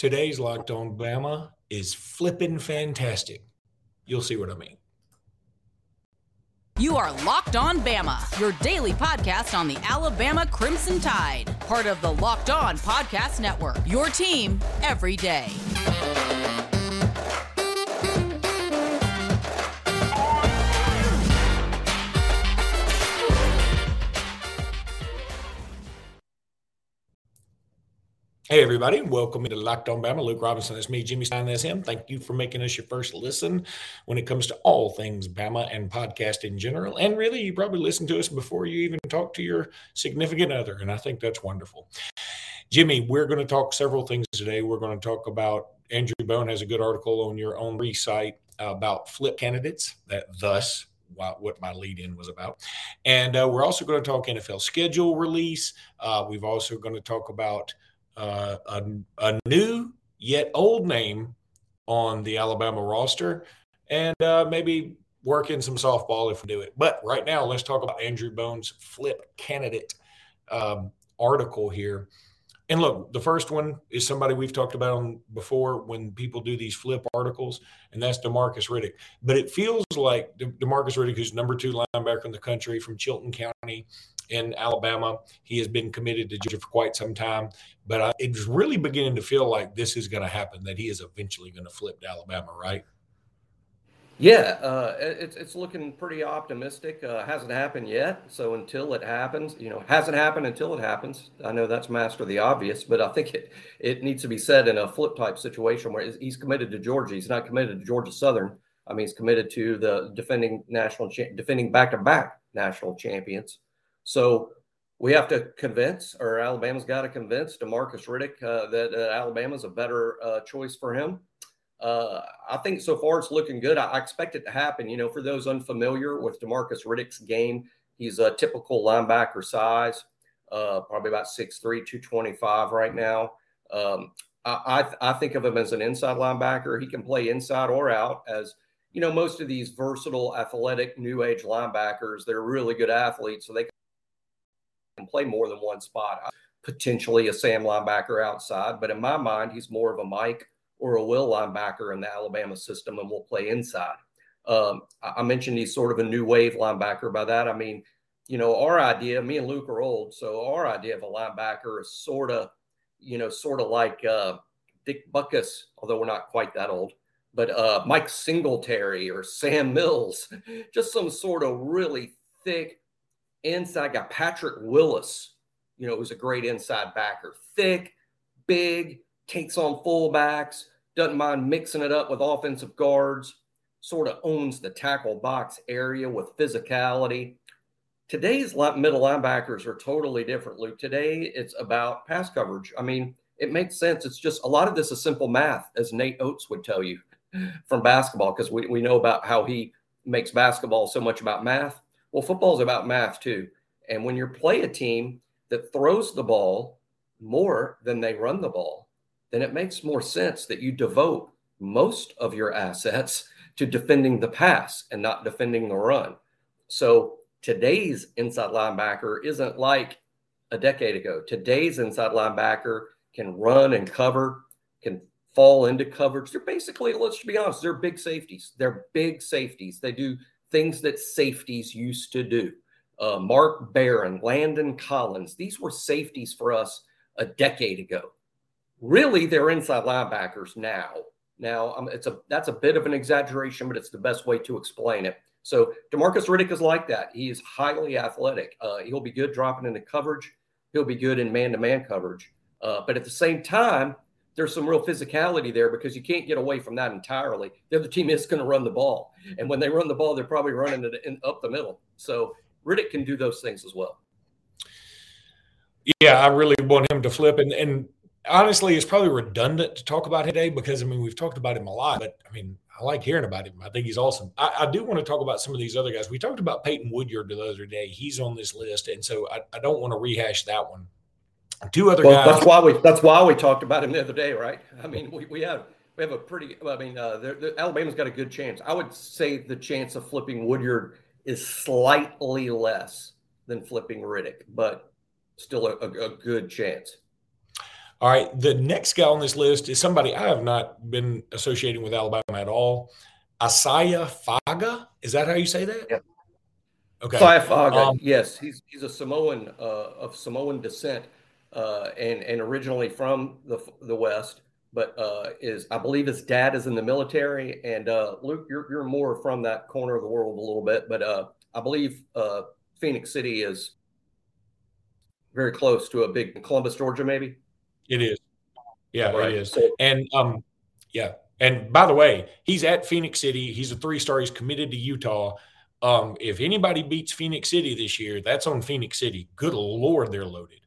Today's Locked On Bama is flipping fantastic. You'll see what I mean. You are Locked On Bama, your daily podcast on the Alabama Crimson Tide, part of the Locked On Podcast Network. Your team every day. Hey, everybody. Welcome to Locked On Bama. Luke Robinson. That's me, Jimmy Stein. That's him. Thank you for making us your first listen when it comes to all things Bama and podcast in general. And really, you probably listen to us before you even talk to your significant other. And I think that's wonderful. Jimmy, we're going to talk several things today. We're going to talk about Andrew Bone has a good article on your own site about flip candidates, that thus what my lead in was about. And uh, we're also going to talk NFL schedule release. Uh, we've also going to talk about – uh, a, a, new yet old name on the Alabama roster, and uh, maybe work in some softball if we do it. But right now, let's talk about Andrew Bone's flip candidate um, article here. And look, the first one is somebody we've talked about on before when people do these flip articles, and that's Demarcus Riddick. But it feels like De- Demarcus Riddick, who's number two linebacker in the country from Chilton County, in Alabama. He has been committed to Georgia for quite some time, but I, it's really beginning to feel like this is going to happen. That he is eventually going to flip to Alabama, right? Yeah, uh, it's it's looking pretty optimistic. Uh, hasn't happened yet, so until it happens, you know, hasn't happened until it happens. I know that's master the obvious, but I think it it needs to be said in a flip type situation where he's committed to Georgia. He's not committed to Georgia Southern. I mean, he's committed to the defending national, cha- defending back to back national champions. So we have to convince, or Alabama's got to convince Demarcus Riddick uh, that uh, Alabama's a better uh, choice for him. Uh, I think so far it's looking good. I, I, expect it to happen. You know, for those unfamiliar with Demarcus Riddick's game, he's a typical linebacker size, uh, probably about 6'3, 225 right now. Um, I, I, I think of him as an inside linebacker. He can play inside or out as you know, most of these versatile, athletic, new age linebackers, they're really good athletes. So they can play more than one spot. Potentially a Sam linebacker outside, but in my mind, he's more of a Mike or a Will linebacker in the Alabama system and will play inside. Um, I mentioned he's sort of a new wave linebacker. By that, I mean, you know, our idea, me and Luke are old. So our idea of a linebacker is sort of, you know, sort of like uh, Dick Butkus, although we're not quite that old, but uh, Mike Singletary or Sam Mills, just some sort of really thick, Inside got Patrick Willis, you know, who's a great inside backer. Thick, big, takes on fullbacks, doesn't mind mixing it up with offensive guards, sort of owns the tackle box area with physicality. Today's middle linebackers are totally different, Luke. Today it's about pass coverage. I mean, it makes sense. It's just a lot of this is simple math, as Nate Oates would tell you from basketball, because we, we know about how he makes basketball so much about math. Well, football is about math too. And when you play a team that throws the ball more than they run the ball, then it makes more sense that you devote most of your assets to defending the pass and not defending the run. So today's inside linebacker isn't like a decade ago. Today's inside linebacker can run and cover, can fall into coverage. They're basically, let's be honest, they're big safeties. They're big safeties. They do things that safeties used to do. Uh, Mark Barron, Landon Collins, these were safeties for us a decade ago. Really, they're inside linebackers now. Now, um, it's a that's a bit of an exaggeration, but it's the best way to explain it. So Demarcus Riddick is like that. He is highly athletic. Uh, he'll be good dropping into coverage. He'll be good in man-to-man coverage. Uh, but at the same time, there's some real physicality there because you can't get away from that entirely. The other team is going to run the ball, and when they run the ball, they're probably running it in, up the middle. So Riddick can do those things as well. Yeah, I really want him to flip, and and honestly, it's probably redundant to talk about today because I mean we've talked about him a lot, but I mean I like hearing about him. I think he's awesome. I, I, do want to talk about some of these other guys. We talked about Peyton Woodyard the other day. He's on this list, and so I, I don't want to rehash that one. Two other well, guys. That's why we that's why we talked about him the other day, right? I mean, we, we have we have a pretty. I mean, uh, the, the, Alabama's got a good chance. I would say the chance of flipping Woodyard is slightly less than flipping Riddick, but still a, a, a good chance. All right. The next guy on this list is somebody I have not been associating with Alabama at all. Asaya Faga. Is that how you say that? Yeah. Okay. Isaiah Faga. Um, yes, he's he's a Samoan uh, of Samoan descent, uh, and and originally from the the West, but uh, is I believe his dad is in the military. And uh, Luke, you're you're more from that corner of the world a little bit, but uh, I believe uh, Phenix City is very close to a big Columbus, Georgia, maybe. It is. Yeah, right. it is. And um, yeah. And by the way, he's at Phenix City. He's a three star. He's committed to Utah. Um, if anybody beats Phenix City this year, that's on Phenix City. Good lord, they're loaded.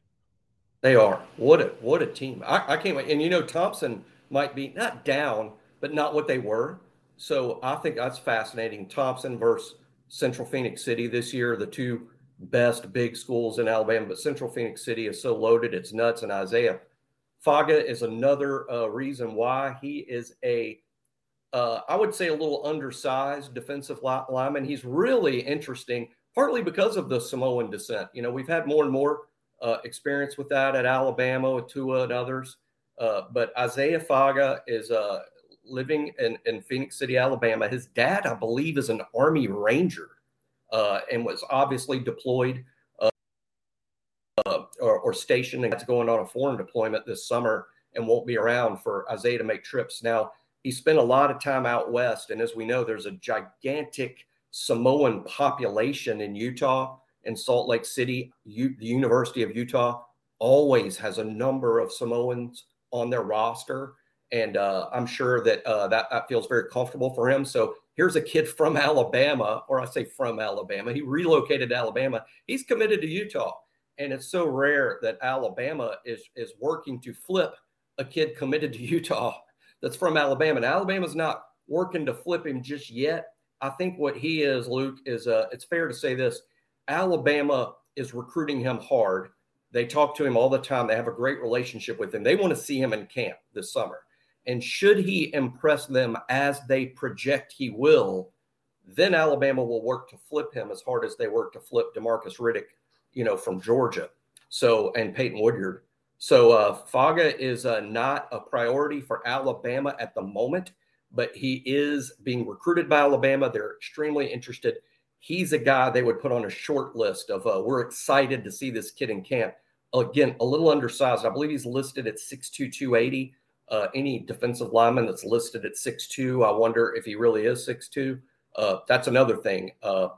They are. What a what a team. I, I can't wait. And you know, Thompson might be not down, but not what they were. So I think that's fascinating. Thompson versus Central Phenix City this year, the two best big schools in Alabama, but Central Phenix City is so loaded, it's nuts. And Isaiah Faga is another uh, reason why he is a, uh, I would say, a little undersized defensive lineman. He's really interesting, partly because of the Samoan descent. You know, we've had more and more uh, experience with that at Alabama with Tua and others. Uh, but Isaiah Faga is uh, living in, in Phenix City, Alabama. His dad, I believe, is an Army Ranger uh, and was obviously deployed uh, or, or stationed and that's going on a foreign deployment this summer and won't be around for Isaiah to make trips. Now, he spent a lot of time out west. And as we know, there's a gigantic Samoan population in Utah and Salt Lake City. U- the University of Utah always has a number of Samoans on their roster. And uh, I'm sure that, uh, that that feels very comfortable for him. So here's a kid from Alabama, or I say from Alabama. He relocated to Alabama. He's committed to Utah. And it's so rare that Alabama is is working to flip a kid committed to Utah that's from Alabama. And Alabama's not working to flip him just yet. I think what he is, Luke, is uh, it's fair to say this: Alabama is recruiting him hard. They talk to him all the time. They have a great relationship with him. They want to see him in camp this summer. And should he impress them as they project he will, then Alabama will work to flip him as hard as they work to flip Demarcus Riddick you know, from Georgia. So, and Peyton Woodyard. So, uh, Faga is uh, not a priority for Alabama at the moment, but he is being recruited by Alabama. They're extremely interested. He's a guy they would put on a short list of, uh, we're excited to see this kid in camp. Again, a little undersized. I believe he's listed at 6'2, 280. Uh, any defensive lineman that's listed at 6'2, I wonder if he really is 6'2. Uh, that's another thing uh,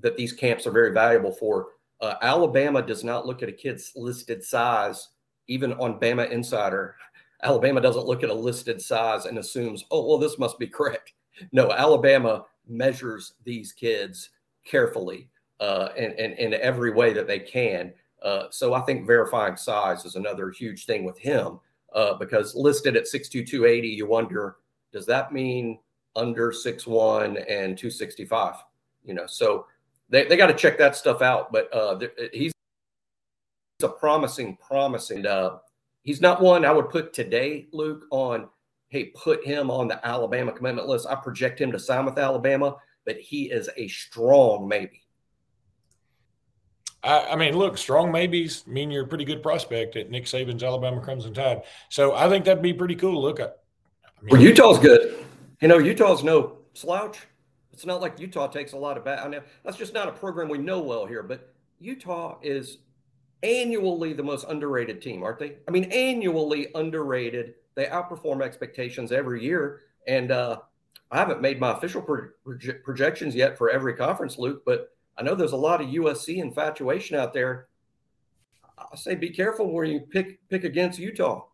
that these camps are very valuable for uh, Alabama does not look at a kid's listed size, even on Bama Insider. Alabama doesn't look at a listed size and assumes, oh, well, this must be correct. No, Alabama measures these kids carefully uh, in, in, in every way that they can. Uh, so I think verifying size is another huge thing with him uh, because listed at 6'2, 280, you wonder, does that mean under 6'1 and 265? You know, so they, they got to check that stuff out. But uh, he's a promising, promising. Uh, he's not one I would put today, Luke, on, hey, put him on the Alabama commitment list. I project him to sign with Alabama, but he is a strong maybe. I, I mean, look, strong maybes mean you're a pretty good prospect at Nick Saban's Alabama Crimson Tide. So I think that'd be pretty cool look at. I mean, well, Utah's good. You know, Utah's no slouch. It's not like Utah takes a lot of bad. I mean, that's just not a program we know well here. But Utah is annually the most underrated team, aren't they? I mean, annually underrated. They outperform expectations every year. And uh, I haven't made my official pro- proje- projections yet for every conference, Luke, but I know there's a lot of USC infatuation out there. I say be careful where you pick pick against Utah.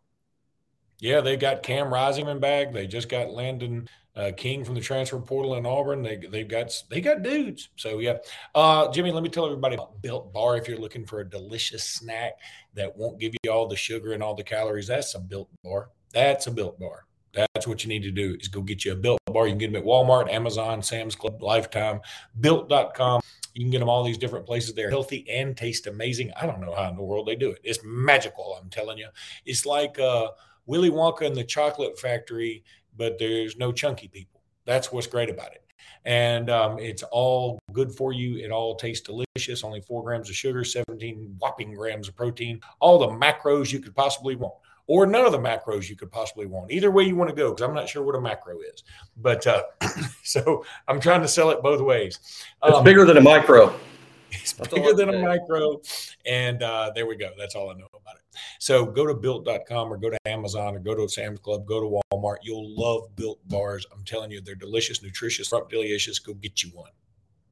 Yeah, they got Cam Rising back. They just got Landon uh, King from the transfer portal in Auburn. They they've got they got dudes. So yeah, uh, Jimmy, let me tell everybody about Built Bar. If you're looking for a delicious snack that won't give you all the sugar and all the calories, that's a Built Bar. That's a Built Bar. That's what you need to do is go get you a Built Bar. You can get them at Walmart, Amazon, Sam's Club, Lifetime, Built.com. You can get them all these different places. They're healthy and taste amazing. I don't know how in the world they do it. It's magical. I'm telling you. It's like uh, Willy Wonka and the Chocolate Factory but there's no chunky people. That's what's great about it. And um, it's all good for you. It all tastes delicious. Only four grams of sugar, 17 whopping grams of protein, all the macros you could possibly want. Or none of the macros you could possibly want. Either way you want to go, because I'm not sure what a macro is. But uh, so I'm trying to sell it both ways. Um, it's bigger than a micro. It's That's bigger than a micro. And uh, there we go. That's all I know about it. So go to built.com or go to Amazon or go to Sam's Club, go to Walmart. You'll love built bars. I'm telling you, they're delicious, nutritious, delicious. Go get you one.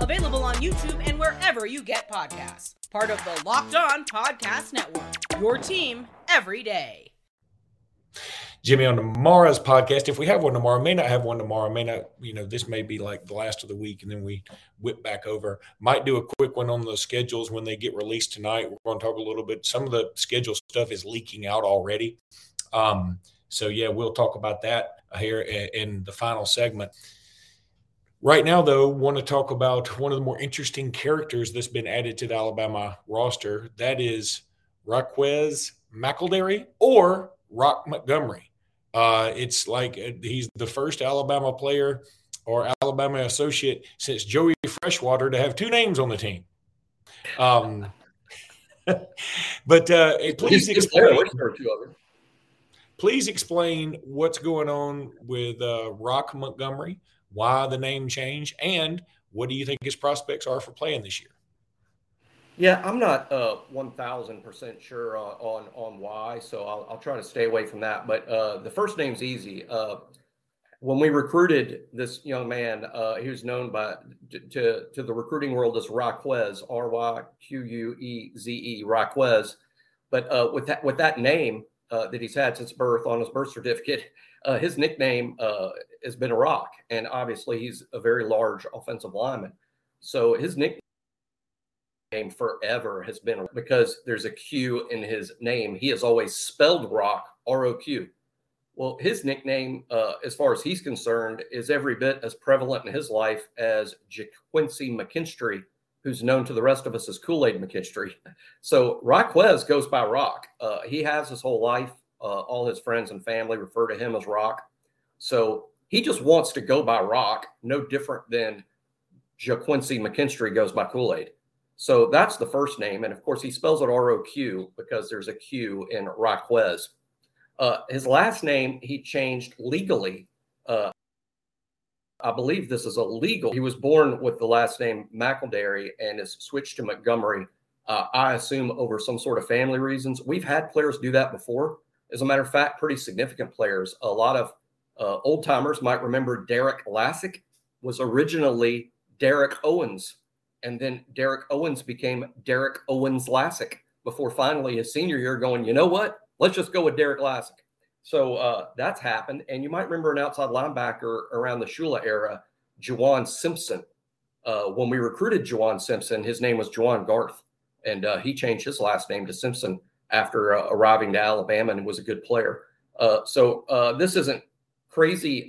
Available on YouTube and wherever you get podcasts. Part of the Locked On Podcast Network. Your team every day. Jimmy on tomorrow's podcast. If we have one tomorrow, may not have one tomorrow. May not, you know, this may be like the last of the week, and then we whip back over. Might do a quick one on the schedules when they get released tonight. We're going to talk a little bit. Some of the schedule stuff is leaking out already. Um, so yeah, we'll talk about that here in the final segment. Right now, though, want to talk about one of the more interesting characters that's been added to the Alabama roster. That is Ryquez McElderry or Roq Montgomery. Uh, it's like uh, he's the first Alabama player or Alabama associate since Joey Freshwater to have two names on the team. Um, but uh, please explain. Please explain what's going on with uh, Roq Montgomery, why the name change, and what do you think his prospects are for playing this year? Yeah, I'm not uh, 1,000% sure on, on, on why, so I'll, I'll try to stay away from that. But uh, the first name's easy. Uh, when we recruited this young man, uh, he was known by to to the recruiting world as Ryquez, R Y Q U E Z E, Ryquez. But uh, with that with that name uh, that he's had since birth on his birth certificate, his nickname has been a Rock, and obviously he's a very large offensive lineman. So his nickname forever has been because there's a Q in his name. He has always spelled rock, R O Q. Well, his nickname, uh, as far as he's concerned, is every bit as prevalent in his life as Quincy McKinstry, who's known to the rest of us as Kool Aid McKinstry. So Ryquez goes by Roq. Uh, he has his whole life. Uh, all his friends and family refer to him as Roq. So he just wants to go by Roq, no different than Quincy McKinstry goes by Kool Aid. So that's the first name. And of course, he spells it R O Q because there's a Q in Ryquez. Uh, his last name he changed legally. Uh, I believe this is illegal. He was born with the last name McElderry and is switched to Montgomery. Uh, I assume over some sort of family reasons. We've had players do that before. As a matter of fact, pretty significant players. A lot of uh, old timers might remember Derek Lassic was originally Derek Owens and then Derek Owens became Derek Owens Lassic before finally his senior year going, you know what? Let's just go with Derek Lassic. So uh, that's happened. And you might remember an outside linebacker around the Shula era, Juwan Simpson. Uh, when we recruited Juwan Simpson, his name was Juwan Garth. And uh, he changed his last name to Simpson after uh, arriving to Alabama and was a good player. Uh, so uh, this isn't crazy,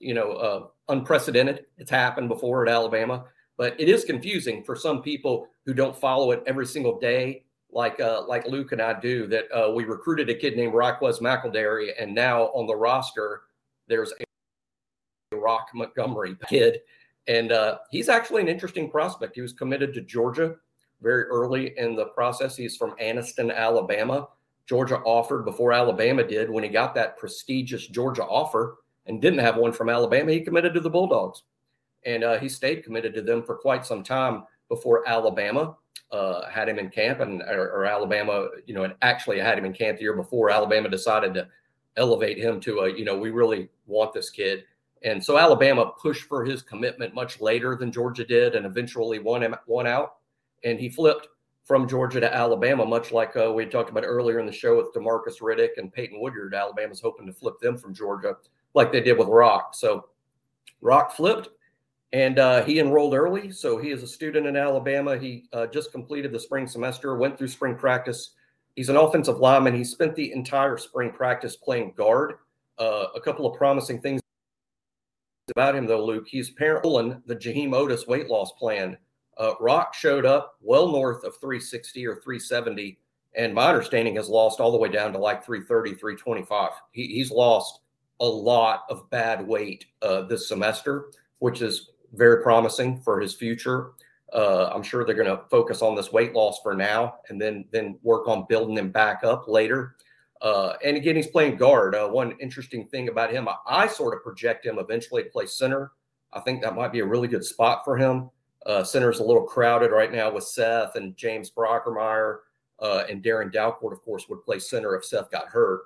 you know, unprecedented. It's happened before at Alabama but it is confusing for some people who don't follow it every single day, like uh, like Luke and I do. That uh, we recruited a kid named Ryquez McElderry, and now on the roster there's a Rock Montgomery kid, and uh, he's actually an interesting prospect. He was committed to Georgia very early in the process. He's from Anniston, Alabama. Georgia offered before Alabama did. When he got that prestigious Georgia offer and didn't have one from Alabama, he committed to the Bulldogs and uh, he stayed committed to them for quite some time before Alabama uh, had him in camp, and or, or, Alabama, you know, actually had him in camp the year before. Alabama decided to elevate him to a, you know, we really want this kid, and so Alabama pushed for his commitment much later than Georgia did, and eventually won him one out, and he flipped from Georgia to Alabama, much like uh, we talked about earlier in the show with Demarcus Riddick and Peyton Woodyard. Alabama's hoping to flip them from Georgia, like they did with Roq. So Roq flipped and uh, he enrolled early. So he is a student in Alabama. He uh, just completed the spring semester, went through spring practice, He's an offensive lineman. He spent the entire spring practice playing guard. Uh, a couple of promising things about him, though, Luke. He's apparently the Jaheim Oatis weight loss plan. Uh, Roq showed up well north of 360 or 370, and my understanding has lost all the way down to like 330, 325. He, he's lost a lot of bad weight uh, this semester, which is very promising for his future. Uh, I'm sure they're going to focus on this weight loss for now, and then then work on building him back up later. Uh, and again, he's playing guard. Uh, one interesting thing about him, I, I, sort of project him eventually to play center. I think that might be a really good spot for him. Uh, center's a little crowded right now with Seth and James Brockermeyer, uh, and Darren Dalcourt, of course, would play center if Seth got hurt.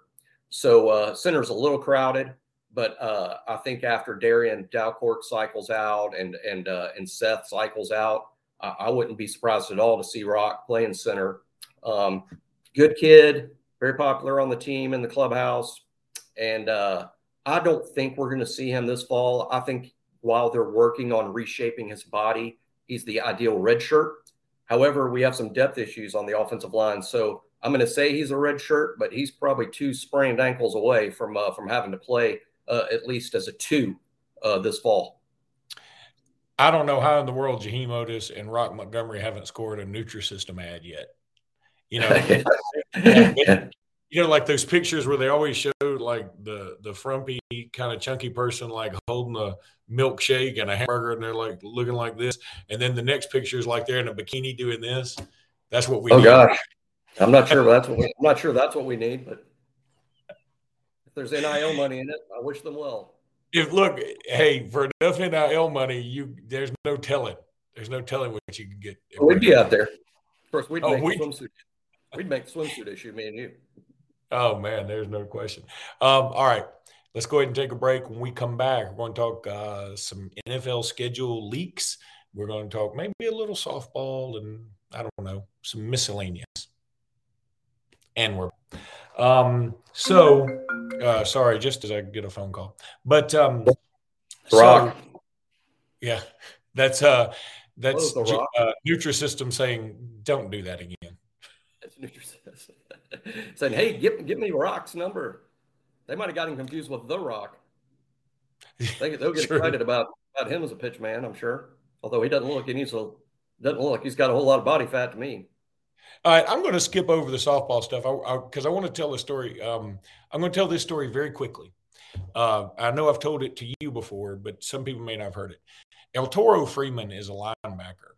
So uh, center's a little crowded, but uh, I think after Darren Dalcourt cycles out and and uh, and Seth cycles out, I, I, wouldn't be surprised at all to see Roq playing center. Um, good kid, very popular on the team in the clubhouse, and uh, I don't think we're going to see him this fall. I think while they're working on reshaping his body, he's the ideal red shirt. However, we have some depth issues on the offensive line, so I'm going to say he's a red shirt, but he's probably two sprained ankles away from uh, from having to play uh, at least as a two uh, this fall. I don't know how in the world Jaheim Oatis and Roq Montgomery haven't scored a Nutrisystem ad yet. You know, you know, like those pictures where they always show like the the frumpy kind of chunky person like holding a milkshake and a hamburger, and they're like looking like this, and then the next picture is like they're in a bikini doing this. That's what we. Oh need. gosh, I'm not sure that's what we, I'm not sure that's what we need, but if there's NIL money in it, I wish them well. If look, hey, for enough NIL money, you there's no telling. There's no telling what you can get. we'd be out there. Of course, we'd oh, make we, swimsuit. We'd make swimsuit issue, me and you. Oh man, there's no question. Um, all right, let's go ahead and take a break. When we come back, we're going to talk uh, some NFL schedule leaks. We're going to talk maybe a little softball and I don't know some miscellaneous. And we're um, so uh, sorry, just as I get a phone call, but um, so, yeah, that's uh, that's uh, Nutrisystem saying don't do that again. That's Nutrisystem saying, "Hey, give give me Roq's number." They might have got him confused with the Rock. They, will get excited about about him as a pitch man. I'm sure, although he doesn't look, he needs a doesn't look he's got a whole lot of body fat to me. All right, I'm going to skip over the softball stuff because I, I, I, want to tell the story. Um, I'm going to tell this story very quickly. Uh, I know I've told it to you before, but some people may not have heard it. El Toro Freeman is a linebacker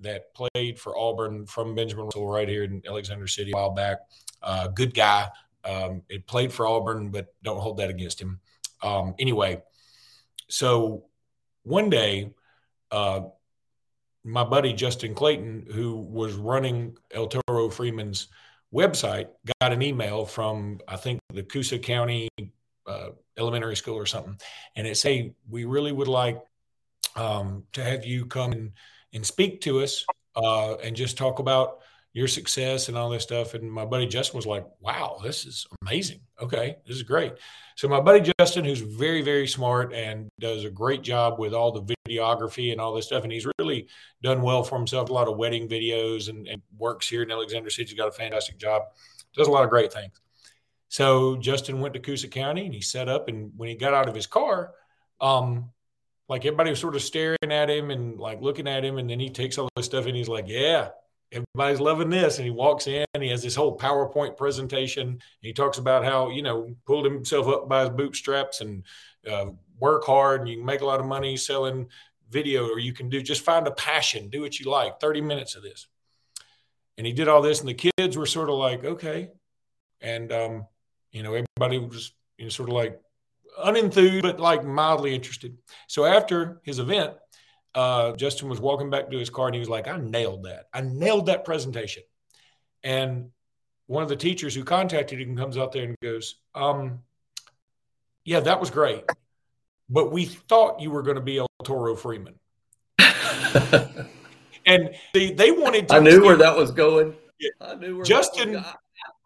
that played for Auburn from Benjamin Russell right here in Alexander City a while back. Uh, good guy. Um, it played for Auburn, but don't hold that against him. Um, anyway, so one day, uh, my buddy Justin Clayton, who was running El Toro Freeman's website, got an email from I think the Coosa County uh, Elementary School or something, and it said, we really would like um, to have you come and, and speak to us uh, and just talk about your success and all this stuff. And my buddy Justin was like, wow, this is amazing. Okay, this is great. So my buddy Justin, who's very, very smart and does a great job with all the videography and all this stuff, and he's really done well for himself, a lot of wedding videos and, and works here in Alexander City. He's got a fantastic job, does a lot of great things. So Justin went to Coosa County and he set up, and when he got out of his car, um, like everybody was sort of staring at him and like looking at him, and then he takes all this stuff and he's like, "Yeah, everybody's loving this. And he walks in, and he has this whole PowerPoint presentation. He talks about how, you know, pulled himself up by his bootstraps and uh, work hard and you can make a lot of money selling video, or you can do just find a passion, do what you like, 30 minutes of this. And he did all this, and the kids were sort of like, okay. And, um, you know, everybody was you know, sort of like unenthused, but like mildly interested. So after his event, uh, Justin was walking back to his car and he was like, I nailed that. I nailed that presentation. And one of the teachers who contacted him comes out there and goes, um, Yeah, that was great. But we thought you were going to be El Toro Freeman. and they, they wanted to. I knew where that was going. I knew where Justin. I've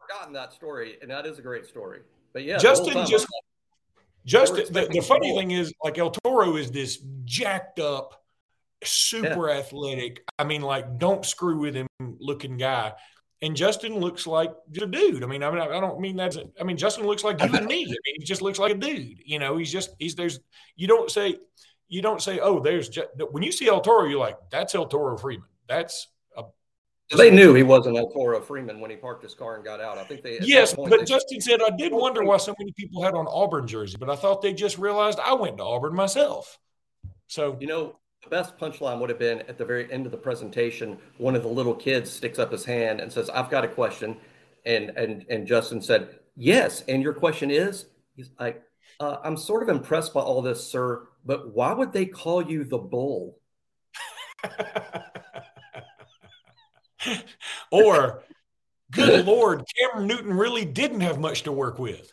forgotten that story, and that is a great story. But yeah, Justin just. Justin, the, the funny thing is, like El Toro is this jacked up, super yeah. athletic. I mean, like, don't screw with him looking guy. and Justin looks like a dude. I mean, I mean, I don't mean that's. I mean, Justin looks like you and me. I mean, he just looks like a dude. You know, he's just he's there's. You don't say, you don't say, oh, there's just, when you see El Toro, you're like, that's El Toro Freeman. That's a. They knew he wasn't El Toro Freeman when he parked his car and got out. I think they. Yes, but they, Justin said I did wonder why so many people had on Auburn jersey, but I thought they just realized I went to Auburn myself. So you know, the best punchline would have been at the very end of the presentation. One of the little kids sticks up his hand and says, "I've got a question," and and and Justin said, "Yes." And your question is, he's like, uh, "I'm sort of impressed by all this, sir, but why would they call you the bull?" or, good lord, Cameron Newton really didn't have much to work with.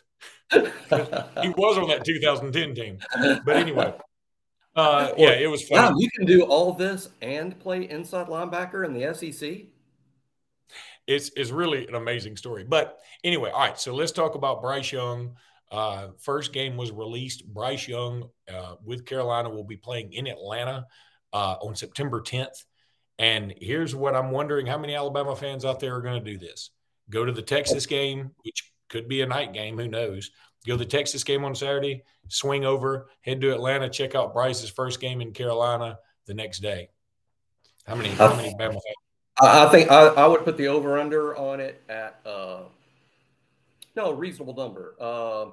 he was on that 2010 team, but anyway. Uh, yeah, it was fun. Wow, you can do all this and play inside linebacker in the SEC. It's it's really an amazing story. But anyway, all right. So let's talk about Bryce Young. Uh, first game was released. Bryce Young uh, with Carolina will be playing in Atlanta uh, on September 10th. And here's what I'm wondering: How many Alabama fans out there are going to do this? Go to the Texas game, which could be a night game. Who knows? Go to the Texas game on Saturday, swing over, head to Atlanta, check out Bryce's first game in Carolina the next day. How many? How many Bama fans? I think I, I, would put the over under on it at uh, no reasonable number. Uh,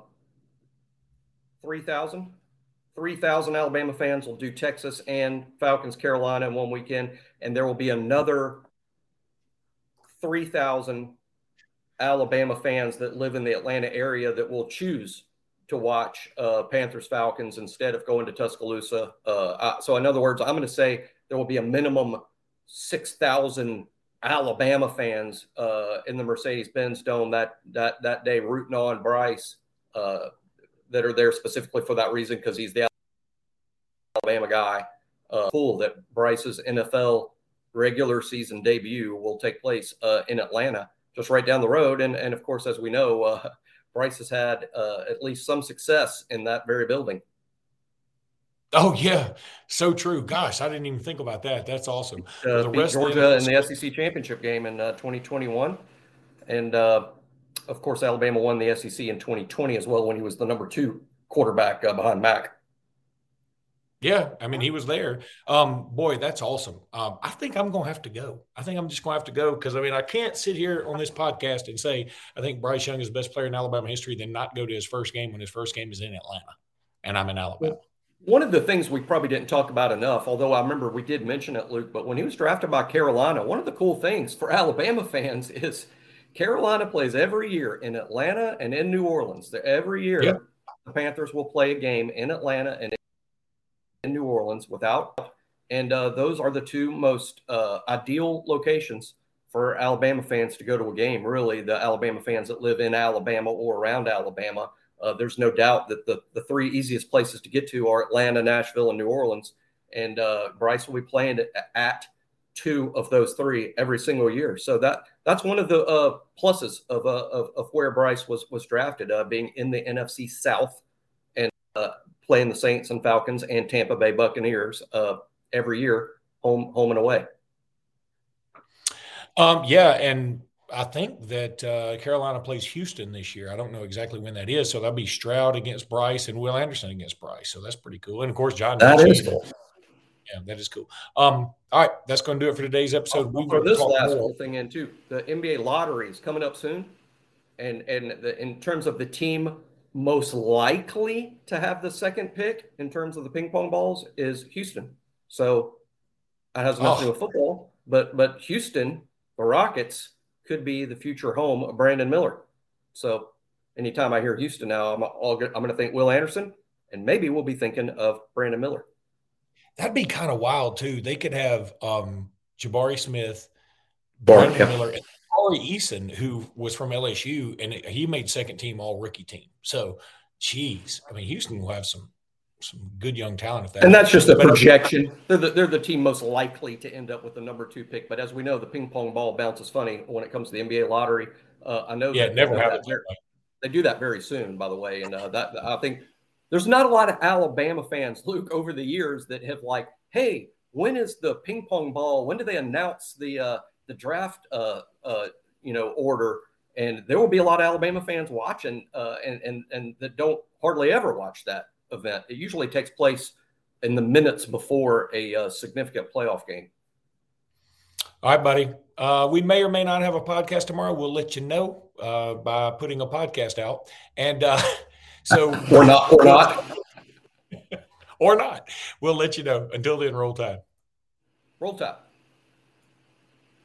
3,000. 3,000 Alabama fans will do Texas and Falcons Carolina in one weekend, and there will be another 3,000 Alabama fans that live in the Atlanta area that will choose to watch uh, Panthers Falcons instead of going to Tuscaloosa. Uh, so, in other words, I'm going to say there will be a minimum 6,000 Alabama fans uh, in the Mercedes Benz Dome that, that, that day rooting on Bryce uh, that are there specifically for that reason because he's the Alabama guy. Uh, cool that Bryce's NFL regular season debut will take place uh, in Atlanta just right down the road. And, and of course, as we know, uh, Bryce has had uh, at least some success in that very building. Oh yeah, so true. Gosh, I didn't even think about that. That's awesome. Uh, the beat Georgia in the SEC championship game in uh, 2021, and uh, of course Alabama won the SEC in 2020 as well when he was the number two quarterback uh, behind Mac. Yeah, I mean, he was there. Um, boy, that's awesome. Um, I think I'm going to have to go. I think I'm just going to have to go because I mean, I can't sit here on this podcast and say I think Bryce Young is the best player in Alabama history, then not go to his first game when his first game is in Atlanta, and I'm in Alabama. One of the things we probably didn't talk about enough, although I remember we did mention it, Luke, but when he was drafted by Carolina, one of the cool things for Alabama fans is Carolina plays every year in Atlanta and in New Orleans. Every year, yep. the Panthers will play a game in Atlanta and in New Orleans without. And uh, those are the two most uh, ideal locations for Alabama fans to go to a game. Really, the Alabama fans that live in Alabama or around Alabama. Uh, there's no doubt that the, the three easiest places to get to are Atlanta, Nashville, and New Orleans. And uh, Bryce will be playing at two of those three every single year. So that that's one of the uh, pluses of, uh, of, of where Bryce was was drafted, being in the NFC South and playing the Saints and Falcons and Tampa Bay Buccaneers uh, every year, home home and away. Um, yeah, and I think that uh, Carolina plays Houston this year. I don't know exactly when that is, so that'll be Stroud against Bryce and Will Anderson against Bryce. So that's pretty cool. And of course, John. That is cool. Yeah, that is cool. Um, all right, that's going to do it for today's episode. We for this last more. thing in too, the NBA lottery is coming up soon, and and the, in terms of the team most likely to have the second pick in terms of the ping pong balls is Houston. So that has nothing oh. to do with football, but but Houston, the Rockets, could be the future home of Brandon Miller. So anytime I hear Houston now, I'm all I'm going to think Will Anderson, and maybe we'll be thinking of Brandon Miller. That'd be kind of wild too. They could have um, Jabari Smith, Brandon Miller, Tari Eason, who was from LSU, and he made second team all rookie team. So, geez, I mean, Houston will have some some good young talent. If that and that's just a projection. They're the, they're the team most likely to end up with the number two pick. But as we know, the ping pong ball bounces funny when it comes to the NBA lottery. Uh, I know. Yeah, that, never happens. They do that very soon, by the way, and uh, that I think there's not a lot of Alabama fans, Luke, over the years that have like, hey, when is the ping pong ball? When do they announce the uh, the draft uh, uh, you know, order. And there will be a lot of Alabama fans watching, uh, and and and that don't hardly ever watch that event. It usually takes place in the minutes before a uh, significant playoff game. All right, buddy. Uh, we may or may not have a podcast tomorrow. We'll let you know uh, by putting a podcast out. And uh, so, or not, or not, or not. We'll let you know. Until then, roll tide. Roll tide.